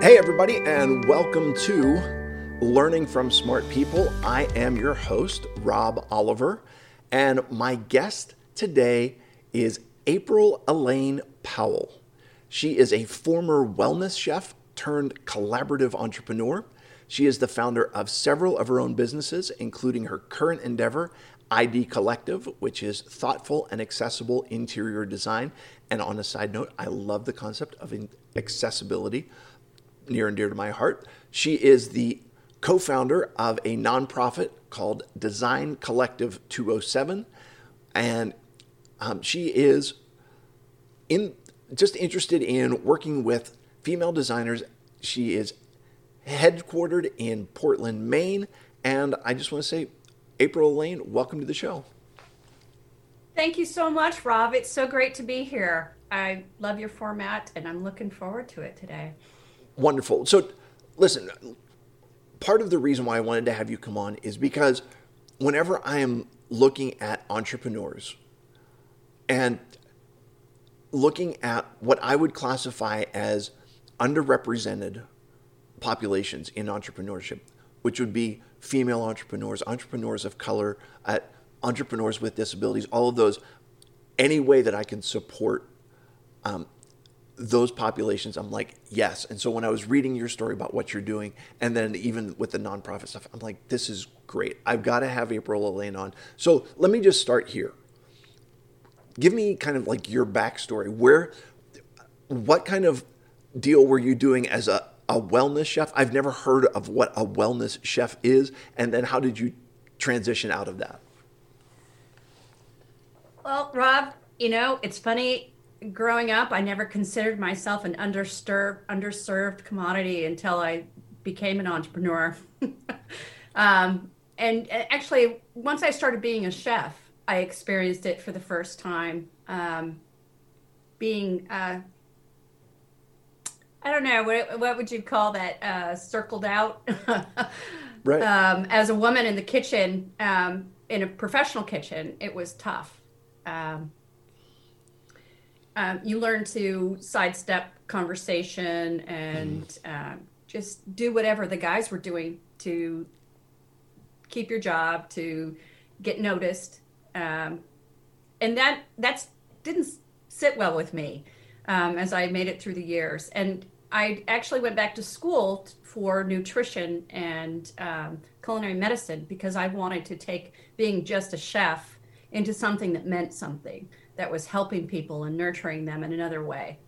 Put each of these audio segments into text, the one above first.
Hey, everybody, and welcome to Learning from Smart People. I am your host, Rob Oliver, and my guest today is April Elaine Powell. She is a former wellness chef turned collaborative entrepreneur. She is the founder of several of her own businesses, including her current endeavor, ID Collective, which is thoughtful and accessible interior design. And on a side note, I love the concept of accessibility near and dear to my heart. She is the co founder of a nonprofit called Design Collective 207. And um, she is in just interested in working with female designers. She is headquartered in Portland, Maine. And I just want to say, April Elaine, welcome to the show. Thank you so much, Rob. It's so great to be here. I love your format and I'm looking forward to it today. Wonderful. So, listen, part of the reason why I wanted to have you come on is because whenever I am looking at entrepreneurs and looking at what I would classify as underrepresented populations in entrepreneurship, which would be female entrepreneurs, entrepreneurs of color, uh, entrepreneurs with disabilities, all of those, any way that I can support um, those populations, I'm like, yes. And so when I was reading your story about what you're doing, and then even with the nonprofit stuff, I'm like, this is great. I've got to have April Elaine on. So let me just start here. Give me kind of like your backstory. Where, what kind of deal were you doing as a, a wellness chef? I've never heard of what a wellness chef is. And then how did you transition out of that? Well, Rob, you know, it's funny growing up, I never considered myself an underserved underserved commodity until I became an entrepreneur. um, and actually, once I started being a chef, I experienced it for the first time. Um, being, uh, I don't know, what, what would you call that? Uh, circled out. right. Um, as a woman in the kitchen, um, in a professional kitchen, it was tough. Um, um, you learn to sidestep conversation and mm. just do whatever the guys were doing to keep your job, to get noticed, um, and that that's didn't sit well with me um, as I made it through the years. And I actually went back to school for nutrition and um, culinary medicine because I wanted to take being just a chef into something that meant something that was helping people and nurturing them in another way.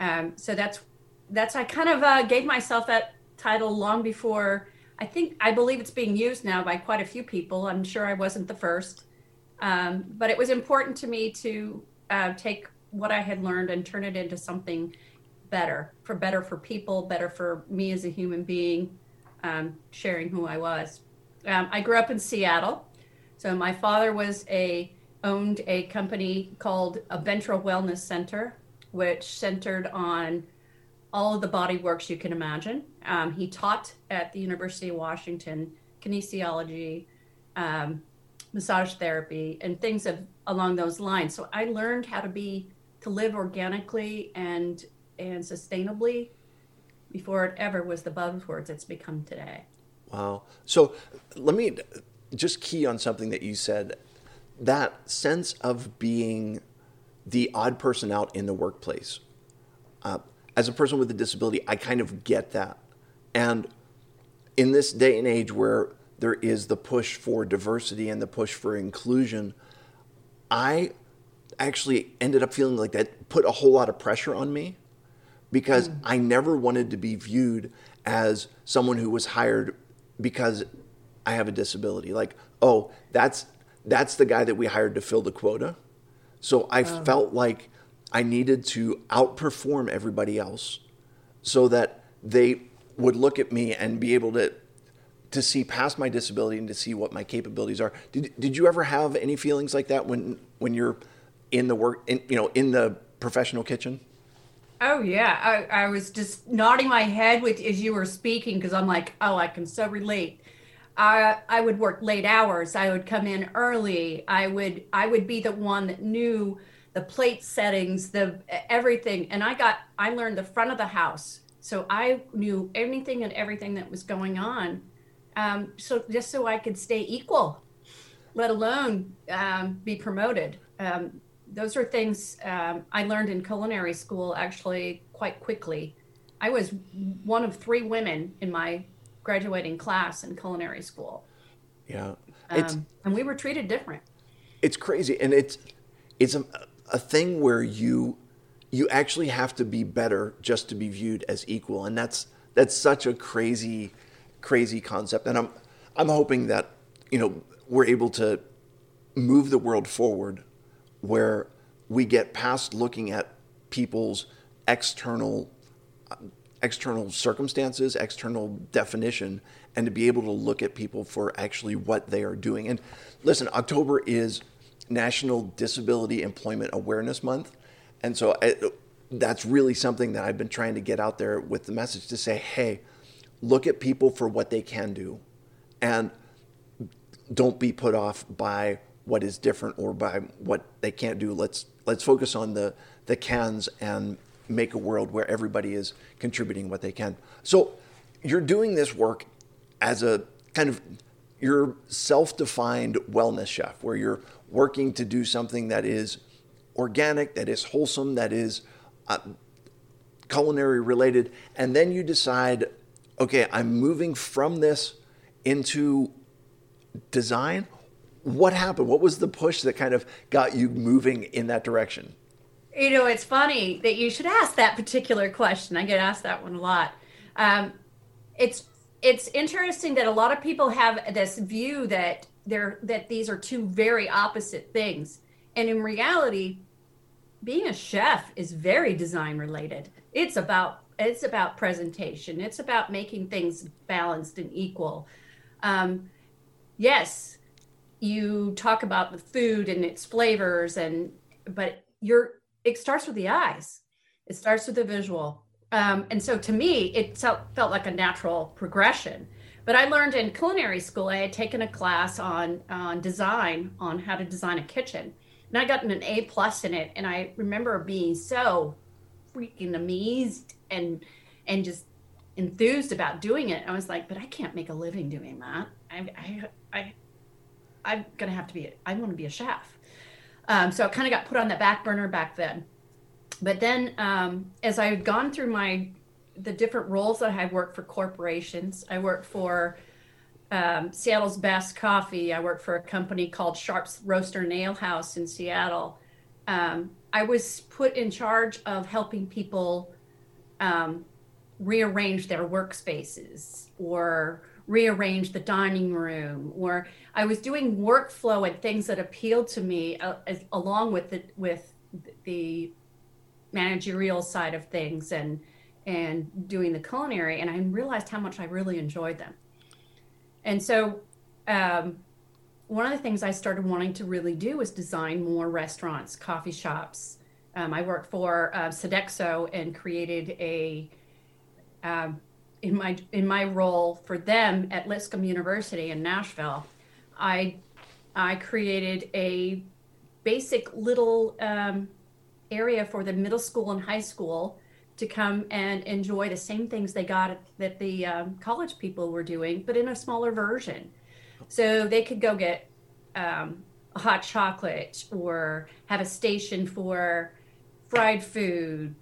Um, so that's that's I kind of uh, gave myself that title long before. I think I believe it's being used now by quite a few people. I'm sure I wasn't the first, um, but it was important to me to uh, take what I had learned and turn it into something better, for better for people, better for me as a human being, um, sharing who I was. Um, I grew up in Seattle, so my father was a owned a company called a Ventral Wellness Center, which centered on all of the body works you can imagine. Um, he taught at the University of Washington kinesiology, um, massage therapy, and things of, along those lines. So I learned how to be to live organically and and sustainably before it ever was the buzzwords it's become today. Wow. So let me just key on something that you said that sense of being the odd person out in the workplace. Uh, as a person with a disability, I kind of get that. And in this day and age where there is the push for diversity and the push for inclusion, I actually ended up feeling like that put a whole lot of pressure on me because mm. I never wanted to be viewed as someone who was hired because I have a disability. Like, oh, that's that's the guy that we hired to fill the quota. So I oh. felt like I needed to outperform everybody else so that they would look at me and be able to to see past my disability and to see what my capabilities are. Did, did you ever have any feelings like that when when you're in the work in you know in the professional kitchen? Oh yeah, I, I was just nodding my head with as you were speaking because I'm like, oh, I can so relate. I I would work late hours. I would come in early. I would I would be the one that knew the plate settings, the everything. And I got I learned the front of the house So I knew anything and everything that was going on. Um, so just so I could stay equal, let alone um, be promoted. Um, those are things um, I learned in culinary school actually quite quickly. I was one of three women in my graduating class in culinary school. Yeah. Um, and we were treated different. It's crazy. And it's, it's a, a thing where you, you actually have to be better just to be viewed as equal. And that's, that's such a crazy, crazy concept. And I'm, I'm hoping that, you know, we're able to move the world forward where we get past looking at people's external external circumstances, external definition, and to be able to look at people for actually what they are doing. And listen, October is National Disability Employment Awareness Month, and so I, that's really something that I've been trying to get out there with the message to say, hey, look at people for what they can do, and don't be put off by what is different or by what they can't do. Let's let's focus on the the cans and make a world where everybody is contributing what they can. So you're doing this work as a kind of your self-defined wellness chef where you're working to do something that is organic, that is wholesome, that is uh, culinary related and then you decide okay, I'm moving from this into design what happened? What was the push that kind of got you moving in that direction? You know, it's funny that you should ask that particular question. I get asked that one a lot. Um, it's it's interesting that a lot of people have this view that they're that these are two very opposite things, and in reality, being a chef is very design related. It's about it's about presentation. It's about making things balanced and equal. Um, yes, you talk about the food and its flavors and but you're it starts with the eyes. It starts with the visual. Um, and so to me it felt, like a natural progression. But i learned in culinary school i had taken a class on on design on how to design a kitchen. And i got an a plus in it. And i remember being so freaking amazed and and just enthused about doing it. I was like but i can't make a living doing that. I i, I I'm gonna have to be. I'm gonna be a chef. Um, so it kind of got put on the back burner back then. But then, um, as I had gone through my the different roles that I've worked for corporations, I worked for um, Seattle's Best Coffee. I worked for a company called Sharp's Roaster Nail House in Seattle. Um, I was put in charge of helping people um, rearrange their workspaces or rearrange the dining room or i was doing workflow and things that appealed to me uh, as, along with the with the managerial side of things and and doing the culinary and i realized how much i really enjoyed them. And so um, one of the things i started wanting to really do was design more restaurants coffee shops. Um, i worked for uh, sodexo and created a um, in my in my role for them at Lipscomb University in Nashville, I I created a basic little um, area for the middle school and high school to come and enjoy the same things they got that the um, college people were doing, but in a smaller version. So they could go get um, hot chocolate or have a station for fried food,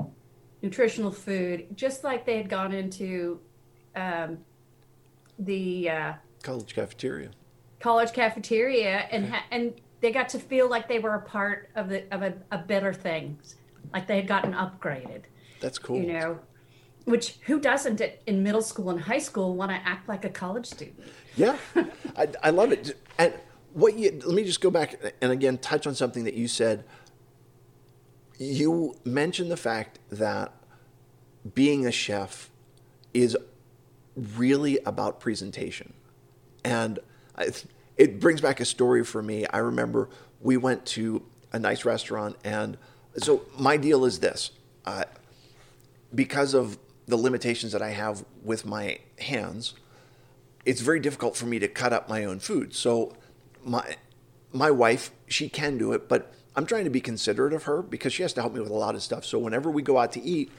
nutritional food, just like they had gone into um, the uh, college cafeteria. College cafeteria, and ha- and they got to feel like they were a part of the of a, a better things, like they had gotten upgraded. That's cool. You know, which who doesn't in middle school and high school want to act like a college student? Yeah, I, I love it. And what you let me just go back and again touch on something that you said. You mentioned the fact that being a chef is really about presentation. And it brings back a story for me. I remember we went to a nice restaurant, and so my deal is this uh, because of the limitations that I have with my hands, it's very difficult for me to cut up my own food. So my my wife, she can do it, but I'm trying to be considerate of her because she has to help me with a lot of stuff. So whenever we go out to eat,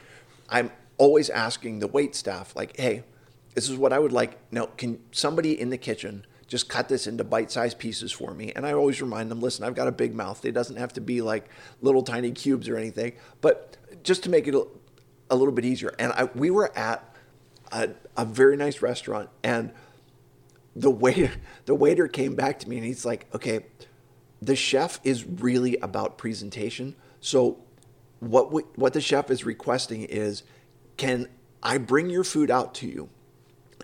I'm always asking the wait staff, like, hey, this is what I would like. Now, can somebody in the kitchen just cut this into bite-sized pieces for me? And I always remind them, listen, I've got a big mouth. It doesn't have to be like little tiny cubes or anything, but just to make it a, little bit easier. And I, we were at a, a very nice restaurant, and the waiter the waiter came back to me and he's like, okay, the chef is really about presentation. So what we, what the chef is requesting is, can I bring your food out to you?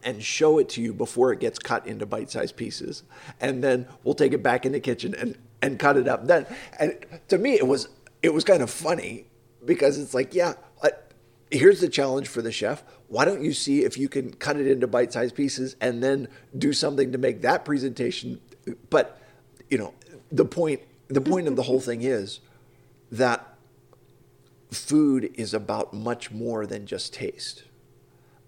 And show it to you before it gets cut into bite-sized pieces. And then we'll take it back in the kitchen and and cut it up. Then and to me it was it was kind of funny because it's like yeah here's the challenge for the chef. Why don't you see if you can cut it into bite-sized pieces and then do something to make that presentation? But you know the point the point of the whole thing is that food is about much more than just taste.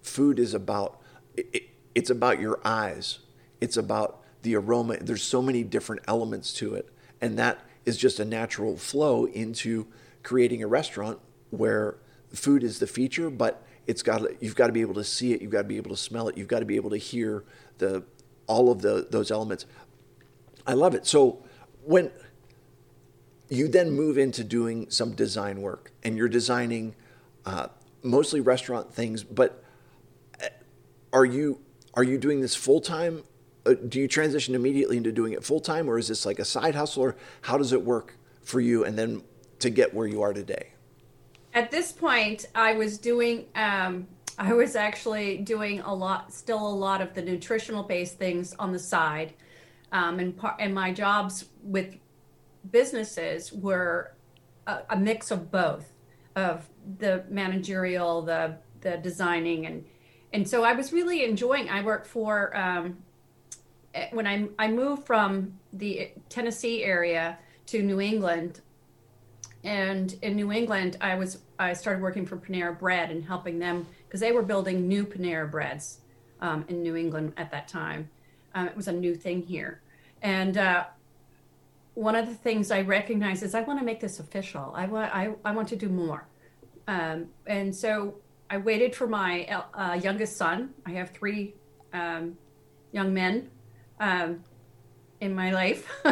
Food is about it, it's about your eyes. It's about the aroma. There's so many different elements to it. And that is just a natural flow into creating a restaurant where food is the feature, but it's got you've got to be able to see it, you've got to be able to smell it, you've got to be able to hear the all of the those elements. I love it. So when you then move into doing some design work and you're designing uh, mostly restaurant things, but are you are you doing this full time? Uh, do you transition immediately into doing it full time, or is this like a side hustle, or how does it work for you? And then to get where you are today. At this point, I was doing. Um, I was actually doing a lot, still a lot of the nutritional based things on the side, um, and part and my jobs with businesses were a, a mix of both, of the managerial, the the designing, and and so I was really enjoying. I worked for um, eh, when I I moved from the Tennessee area to New England, and in New England I was I started working for Panera Bread and helping them because they were building new Panera Breads um, in New England at that time. Um, it was a new thing here, and uh, one of the things I recognized is I want to make this official. I want I, I want to do more, um, and so I waited for my uh, youngest son. I have three um, young men um, in my life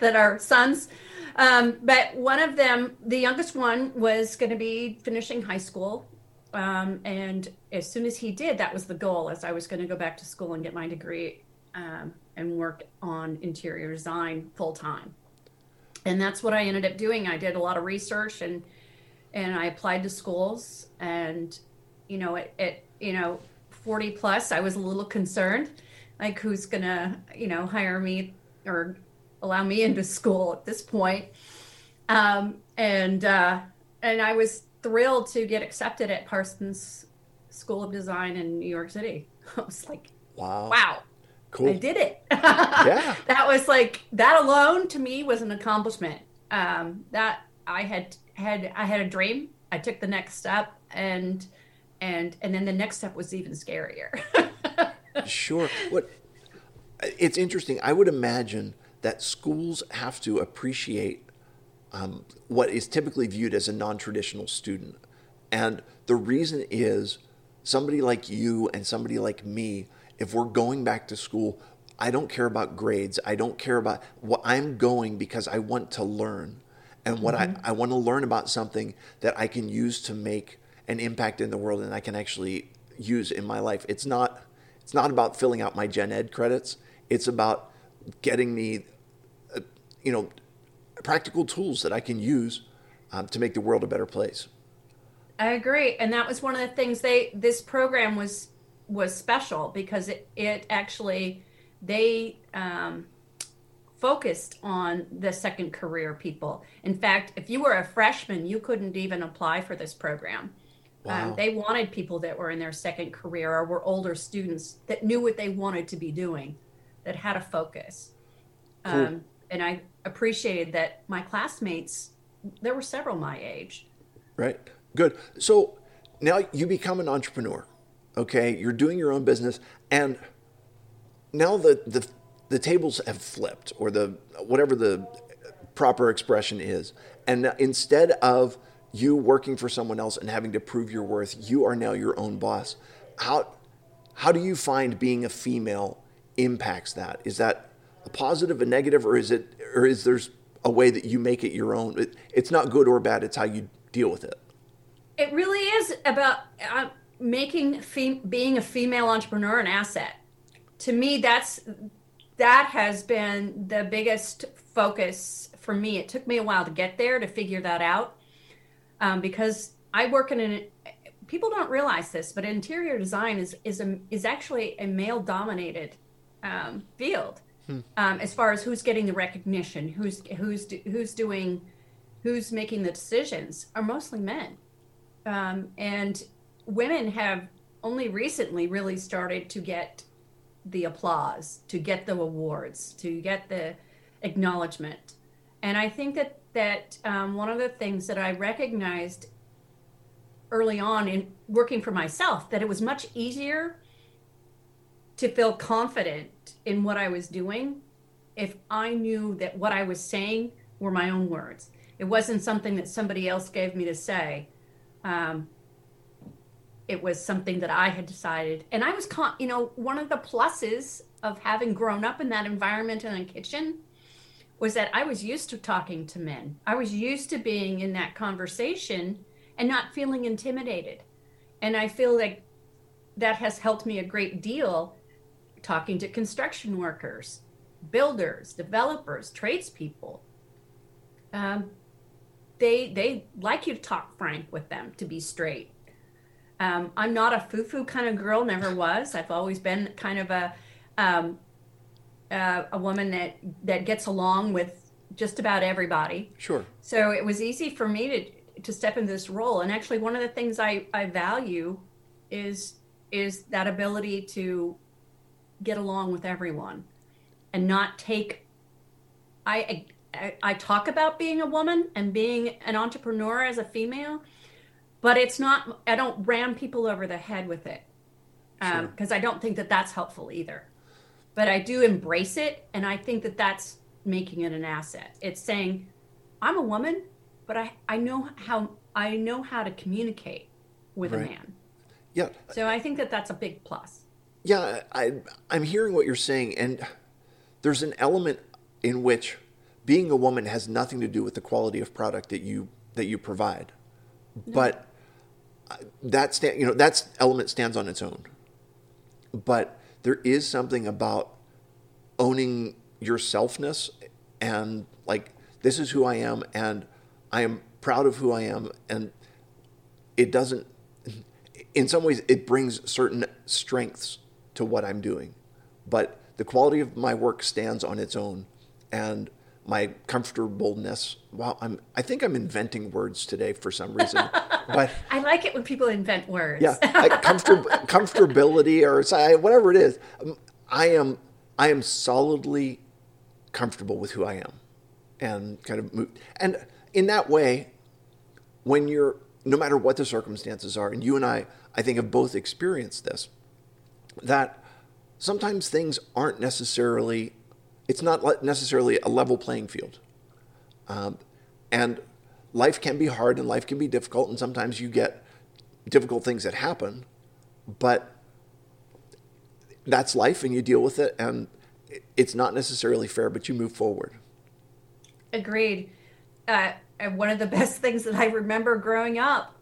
that are sons. Um, but one of them, the youngest one, was going to be finishing high school. Um, and as soon as he did, that was the goal, as I was going to go back to school and get my degree um, and work on interior design full time. And that's what I ended up doing. I did a lot of research and and I applied to schools and you know at, at you know 40 plus I was a little concerned like who's gonna you know hire me or allow me into school at this point. Um, and uh, and I was thrilled to get accepted at Parsons School of Design in New York City. I was like wow. wow cool. I did it. Yeah. That was like that alone to me was an accomplishment. Um, that I had had I had a dream. I took the next step and and and then the next step was even scarier. sure. What it's interesting. I would imagine that schools have to appreciate um, what is typically viewed as a non-traditional student, and the reason is somebody like you and somebody like me. If we're going back to school, I don't care about grades. I don't care about what I'm going because I want to learn and what mm-hmm. I, I want to learn about something that I can use to make an impact in the world and I can actually use in my life. It's not it's not about filling out my gen ed credits. It's about getting me uh, you know practical tools that I can use um, to make the world a better place. I agree, and that was one of the things they this program was was special because it it actually they um, focused on the second career people. In fact, if you were a freshman, you couldn't even apply for this program. Um, wow. Um, they wanted people that were in their second career or were older students that knew what they wanted to be doing, that had a focus. Cool. Um, and I appreciated that my classmates, there were several my age. Right. Good. So now you become an entrepreneur. Okay. You're doing your own business. And now the, the the tables have flipped, or the whatever the proper expression is, and instead of you working for someone else and having to prove your worth. You are now your own boss. How how do you find being a female impacts that? Is that a positive, a negative, or is it or is there's a way that you make it your own? It, it's not good or bad. It's how you deal with it. It really is about uh, making fem- being a female entrepreneur an asset. To me, that's that has been the biggest focus for me. It took me a while to get there to figure that out um, because I work in an people don't realize this, but interior design is is a, is actually a male dominated um, field hmm. um, as far as who's getting the recognition, who's who's who's doing, who's making the decisions are mostly men, um, and women have only recently really started to get the applause, to get the awards, to get the acknowledgement. And I think that that um, one of the things that I recognized early on in working for myself that it was much easier to feel confident in what I was doing if I knew that what I was saying were my own words. It wasn't something that somebody else gave me to say. Um, it was something that I had decided. And I was, con- you know, one of the pluses of having grown up in that environment in a kitchen was that I was used to talking to men. I was used to being in that conversation and not feeling intimidated. And I feel like that has helped me a great deal talking to construction workers, builders, developers, tradespeople. Um, they they like you to talk frank with them, to be straight. Um, I'm not a foo-foo kind of girl, never was. I've always been kind of a um, uh, a woman that that gets along with just about everybody. Sure. So it was easy for me to to step into this role. And actually, one of the things I I value is is that ability to get along with everyone and not take. I, I I talk about being a woman and being an entrepreneur as a female, but it's not. I don't ram people over the head with it because um, sure. I don't think that that's helpful either but I do embrace it. And I think that that's making it an asset. It's saying, I'm a woman, but I, I know how I know how to communicate with right. a man. Yeah. So I think that that's a big plus. Yeah, I I'm hearing what you're saying, and there's an element in which being a woman has nothing to do with the quality of product that you that you provide, no. but uh, that stand you know that element stands on its own. But there is something about owning your selfness and like this is who I am and I am proud of who I am and it doesn't in some ways it brings certain strengths to what I'm doing. But the quality of my work stands on its own and my comfortableness. Wow i'm i think i'm inventing words today for some reason but i like it when people invent words. Yeah like comfort, comfortability or whatever it is um, i am i am solidly comfortable with who i am and kind of move, and in that way when you're no matter what the circumstances are and you and i i think have both experienced this that sometimes things aren't necessarily it's not necessarily a level playing field. Um, and life can be hard and life can be difficult, and sometimes you get difficult things that happen, but that's life and you deal with it, and it's not necessarily fair, but you move forward. Agreed. Uh, one of the best things that I remember growing up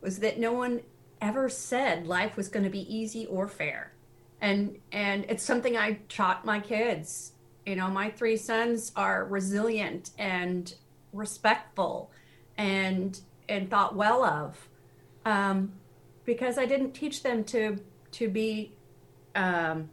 was that no one ever said life was going to be easy or fair. And and it's something I taught my kids you know, my three sons are resilient and respectful and and thought well of um, because I didn't teach them to to be um,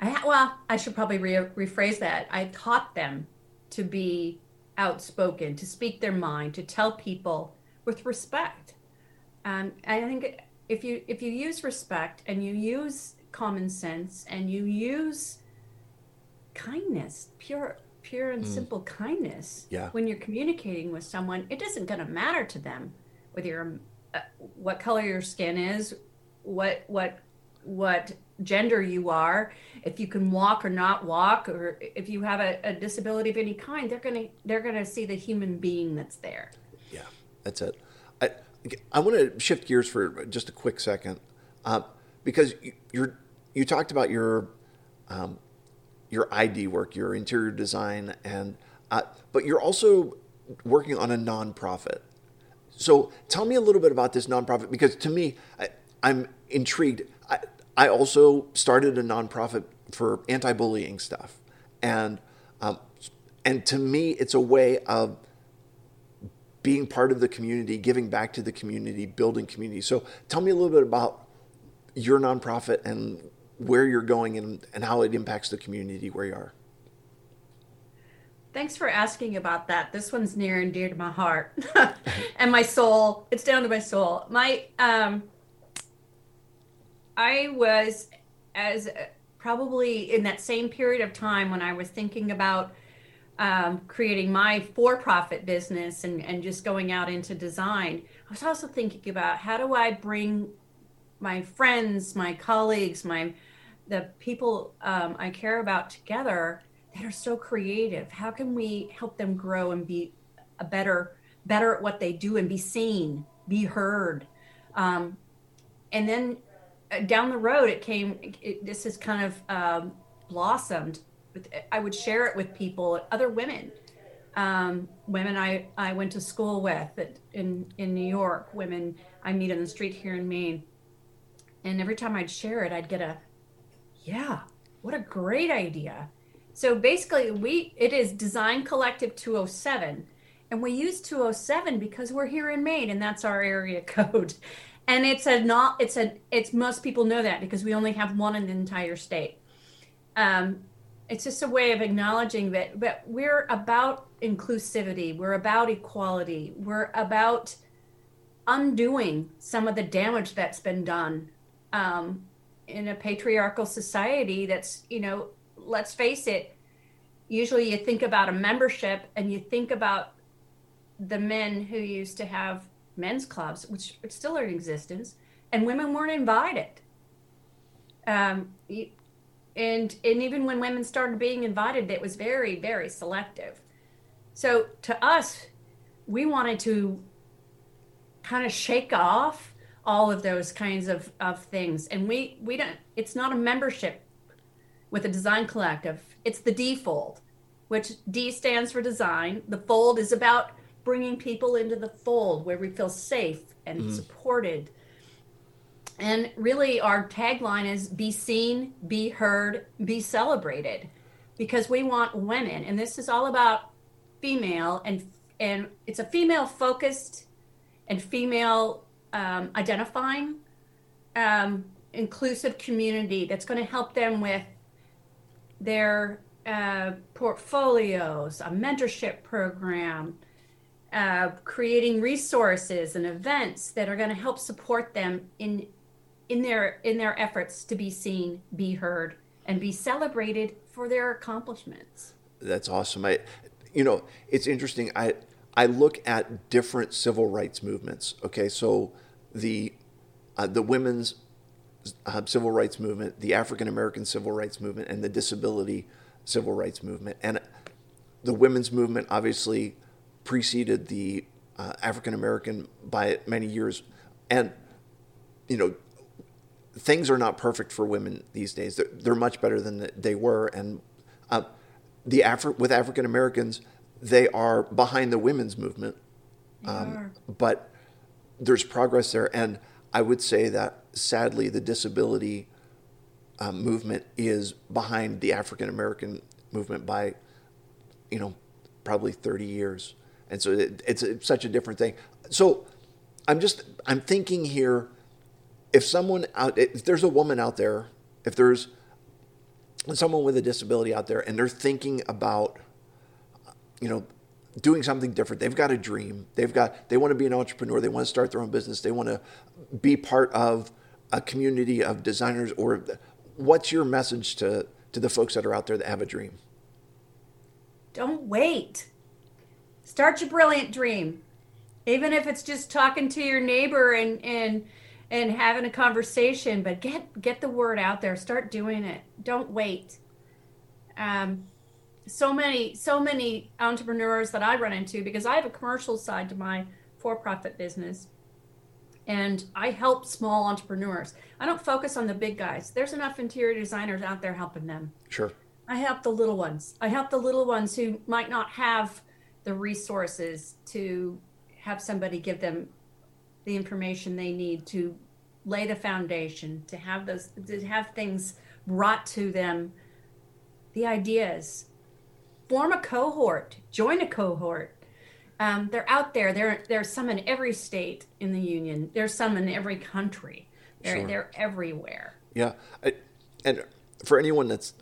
I well I should probably re- rephrase that. I taught them to be outspoken to speak their mind to tell people with respect. Um, I think if you if you use respect and you use common sense and you use kindness, pure pure and mm. simple kindness yeah. when you're communicating with someone, it isn't going to matter to them whether you're uh, what color your skin is, what what what gender you are, if you can walk or not walk, or if you have a, a disability of any kind, they're gonna they're gonna see the human being that's there. Yeah, that's it. I I want to shift gears for just a quick second, uh, because you, you're you talked about your um, your ID work, your interior design, and uh, but you're also working on a nonprofit. So tell me a little bit about this nonprofit because to me, I, I'm intrigued. I, I also started a nonprofit for anti-bullying stuff, and um, and to me, it's a way of being part of the community, giving back to the community, building community. So tell me a little bit about your nonprofit and where you're going and, and how it impacts the community where you are. Thanks for asking about that. This one's near and dear to my heart and my soul. It's down to my soul. My um I was as probably in that same period of time when I was thinking about um, creating my for-profit business and, and just going out into design. I was also thinking about how do I bring my friends, my colleagues, my the people um, I care about together that are so creative. How can we help them grow and be a better better at what they do and be seen, be heard? Um, and then uh, down the road, it came. It, this has kind of um, blossomed. I would share it with people, other women, um, women I, I went to school with in in New York, women I meet on the street here in Maine, and every time I'd share it, I'd get a yeah, what a great idea. So basically, we it is Design Collective 207, and we use 207 because we're here in Maine, and that's our area code. And it's a not it's a it's most people know that because we only have one in the entire state. Um, it's just a way of acknowledging that but we're about inclusivity we're about equality we're about undoing some of the damage that's been done um, in a patriarchal society that's you know let's face it usually you think about a membership and you think about the men who used to have men's clubs which still are in existence and women weren't invited. Um, and and even when women started being invited it was very very selective. So to us we wanted to kind of shake off all of those kinds of, of things. And we, we don't, it's not a membership with a design collective, it's the D fold, which D stands for design. The fold is about bringing people into the fold where we feel safe and mm-hmm. supported. And really, our tagline is be seen, be heard, be celebrated because we want women. And this is all about female and and it's a female focused and female um, identifying um, inclusive community that's going to help them with their uh, portfolios, a mentorship program, uh, creating resources and events that are going to help support them in in their in their efforts to be seen, be heard, and be celebrated for their accomplishments. That's awesome. I, you know, it's interesting. I I look at different civil rights movements. Okay, so the uh, the women's uh, civil rights movement, the African American civil rights movement, and the disability civil rights movement, and the women's movement obviously preceded the uh, African American by many years, and you know things are not perfect for women these days. They're, they're much better than they were, and uh, the Afri- with African Americans they are behind the women's movement. Um, but there's progress there. And I would say that sadly, the disability um, movement is behind the African American movement by, you know, probably 30 years. And so it, it's, it's such a different thing. So I'm just, I'm thinking here if someone out, if there's a woman out there, if there's someone with a disability out there and they're thinking about you know, doing something different. They've got a dream. They've got they want to be an entrepreneur. They want to start their own business. They want to be part of a community of designers or what's your message to to the folks that are out there that have a dream? Don't wait. Start your brilliant dream. Even if it's just talking to your neighbor and and and having a conversation. But get get the word out there. Start doing it. Don't wait. Um, so many so many entrepreneurs that I run into because I have a commercial side to my for-profit business and I help small entrepreneurs. I don't focus on the big guys. There's enough interior designers out there helping them. Sure. I help the little ones. I help the little ones who might not have the resources to have somebody give them the information they need to lay the foundation, to have those to have things brought to them, the ideas. Form a cohort, join a cohort um, they're out there. There, there's some in every state in the union. There's some in every country. They're, sure. they're everywhere. Yeah, I, and for anyone that's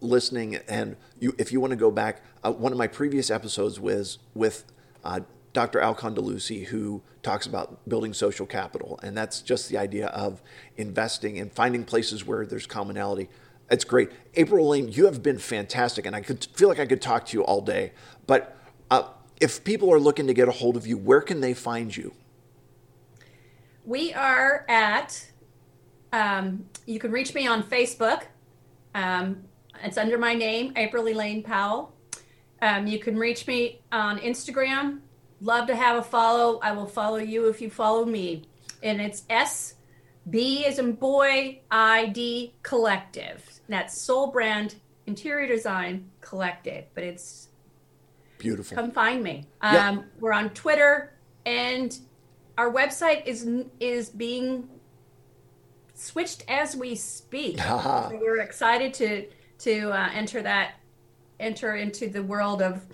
listening, and you, if you want to go back, uh, one of my previous episodes was with uh, Dr. Al Condeluci, who talks about building social capital, and that's just the idea of investing and finding places where there's commonality. It's great, April Elaine. You have been fantastic, and I could feel like I could talk to you all day, but. Uh, if people are looking to get a hold of you, where can they find you? We are at, um, you can reach me on Facebook. Um, it's under my name, April Elaine Powell. Um, you can reach me on Instagram. Love to have a follow. I will follow you if you follow me. And it's S B is in boy I D collective. That's Soul Brand Interior Design Collective, but it's Beautiful. Come find me. Um, yeah. We're on Twitter, and our website is is being switched as we speak. so we're excited to to uh, enter that enter into the world of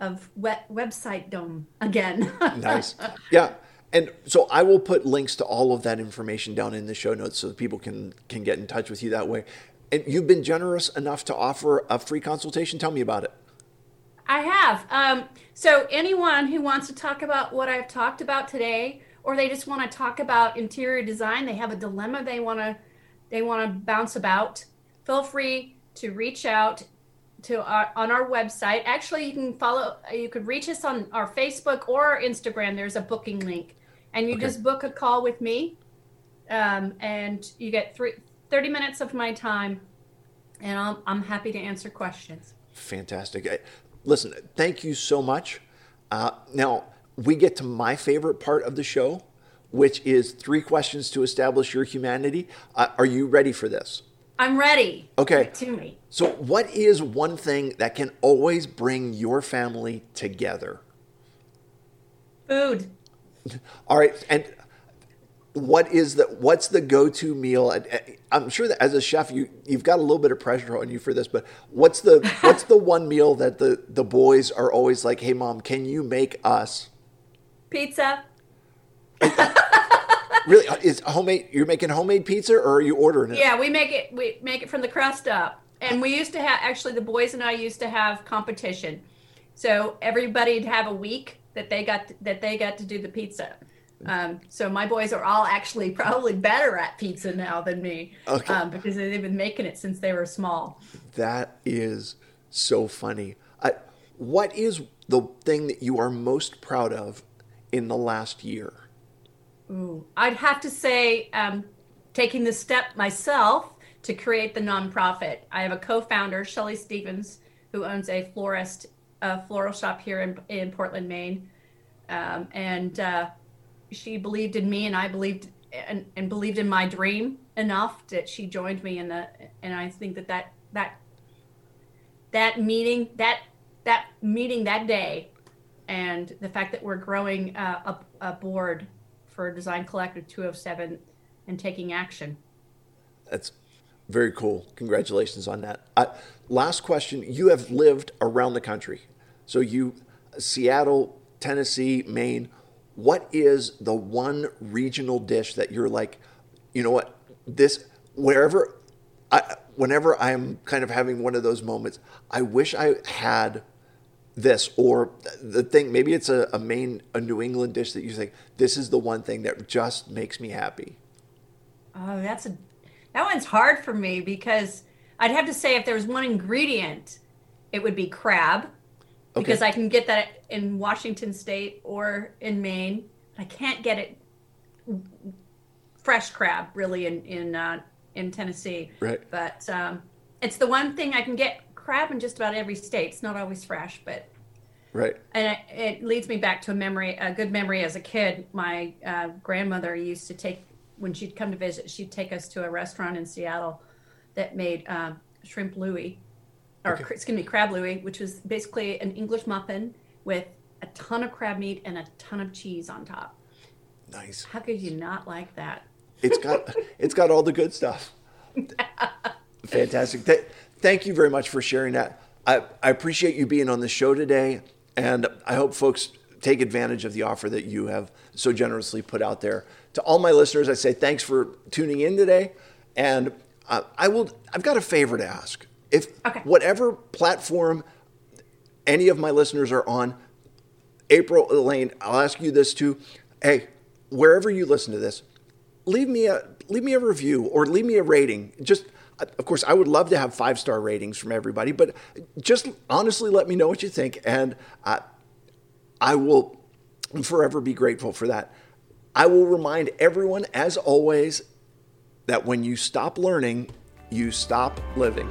of web, website dome again. nice. Yeah. And so I will put links to all of that information down in the show notes so that people can can get in touch with you that way. And you've been generous enough to offer a free consultation. Tell me about it. I have. Um, so anyone who wants to talk about what I've talked about today, or they just want to talk about interior design, they have a dilemma they want to they want to bounce about. Feel free to reach out to our, on our website. Actually, you can follow. You could reach us on our Facebook or our Instagram. There's a booking link, and you okay. just book a call with me, um, and you get three, 30 minutes of my time, and I'm, I'm happy to answer questions. Fantastic listen, thank you so much. Uh, now, we get to my favorite part of the show, which is three questions to establish your humanity. Uh, are you ready for this? I'm ready. Okay. To me. So, what is one thing that can always bring your family together? Food. All right. And what is the what's the go-to meal? I'm sure that as a chef you you've got a little bit of pressure on you for this but what's the what's the one meal that the the boys are always like hey mom can you make us? Pizza. Really? Is homemade you're making homemade pizza or are you ordering it? Yeah we make it we make it from the crust up. And we used to have actually the boys and i used to have competition. So everybody'd have a week that they got that they got to do the pizza um, so my boys are all actually probably better at pizza now than me okay. um, because they've been making it since they were small. That is so funny. I, what is the thing that you are most proud of in the last year? Ooh, I'd have to say um, taking the step myself to create the nonprofit. I have a co-founder, Shelly Stevens, who owns a florist, a floral shop here in, in Portland, Maine, um, and uh, she believed in me and I believed and, and believed in my dream enough that she joined me in the and I think that that that that meeting that that meeting that day and the fact that we're growing uh, a, a board for Design Collective 207 and taking action. That's very cool. Congratulations on that. Last question. You have lived around the country. So you, Seattle, Tennessee, Maine what is the one regional dish that you're like, you know what, this, wherever, I, whenever I'm kind of having one of those moments, I wish I had this or the thing, maybe it's a, a main, a New England dish that you think this is the one thing that just makes me happy. Oh, that's a, that one's hard for me because I'd have to say if there was one ingredient, it would be crab because I can get that in Washington State or in Maine. I can't get it fresh crab really in in uh, in Tennessee. Right. But um, it's the one thing I can get crab in just about every state. It's not always fresh, but Right. and it, it leads me back to a memory, a good memory as a kid. My uh, grandmother used to take when she'd come to visit, she'd take us to a restaurant in Seattle that made um, shrimp louis, or Okay. excuse me, crab louis, which is basically an English muffin with a ton of crab meat and a ton of cheese on top. Nice. How could you not like that? It's got it's got all the good stuff. Fantastic. Th- thank you very much for sharing that. I, I appreciate you being on the show today, and I hope folks take advantage of the offer that you have so generously put out there. To all my listeners, I say thanks for tuning in today, and uh, I will. I've got a favor to ask. If Okay. whatever platform any of my listeners are on, April Elaine, I'll ask you this too. Hey, wherever you listen to this, leave me a leave me a review or leave me a rating. Just of course, I would love to have five star ratings from everybody, but just honestly let me know what you think, and I, I will forever be grateful for that. I will remind everyone, as always, that when you stop learning, you stop living.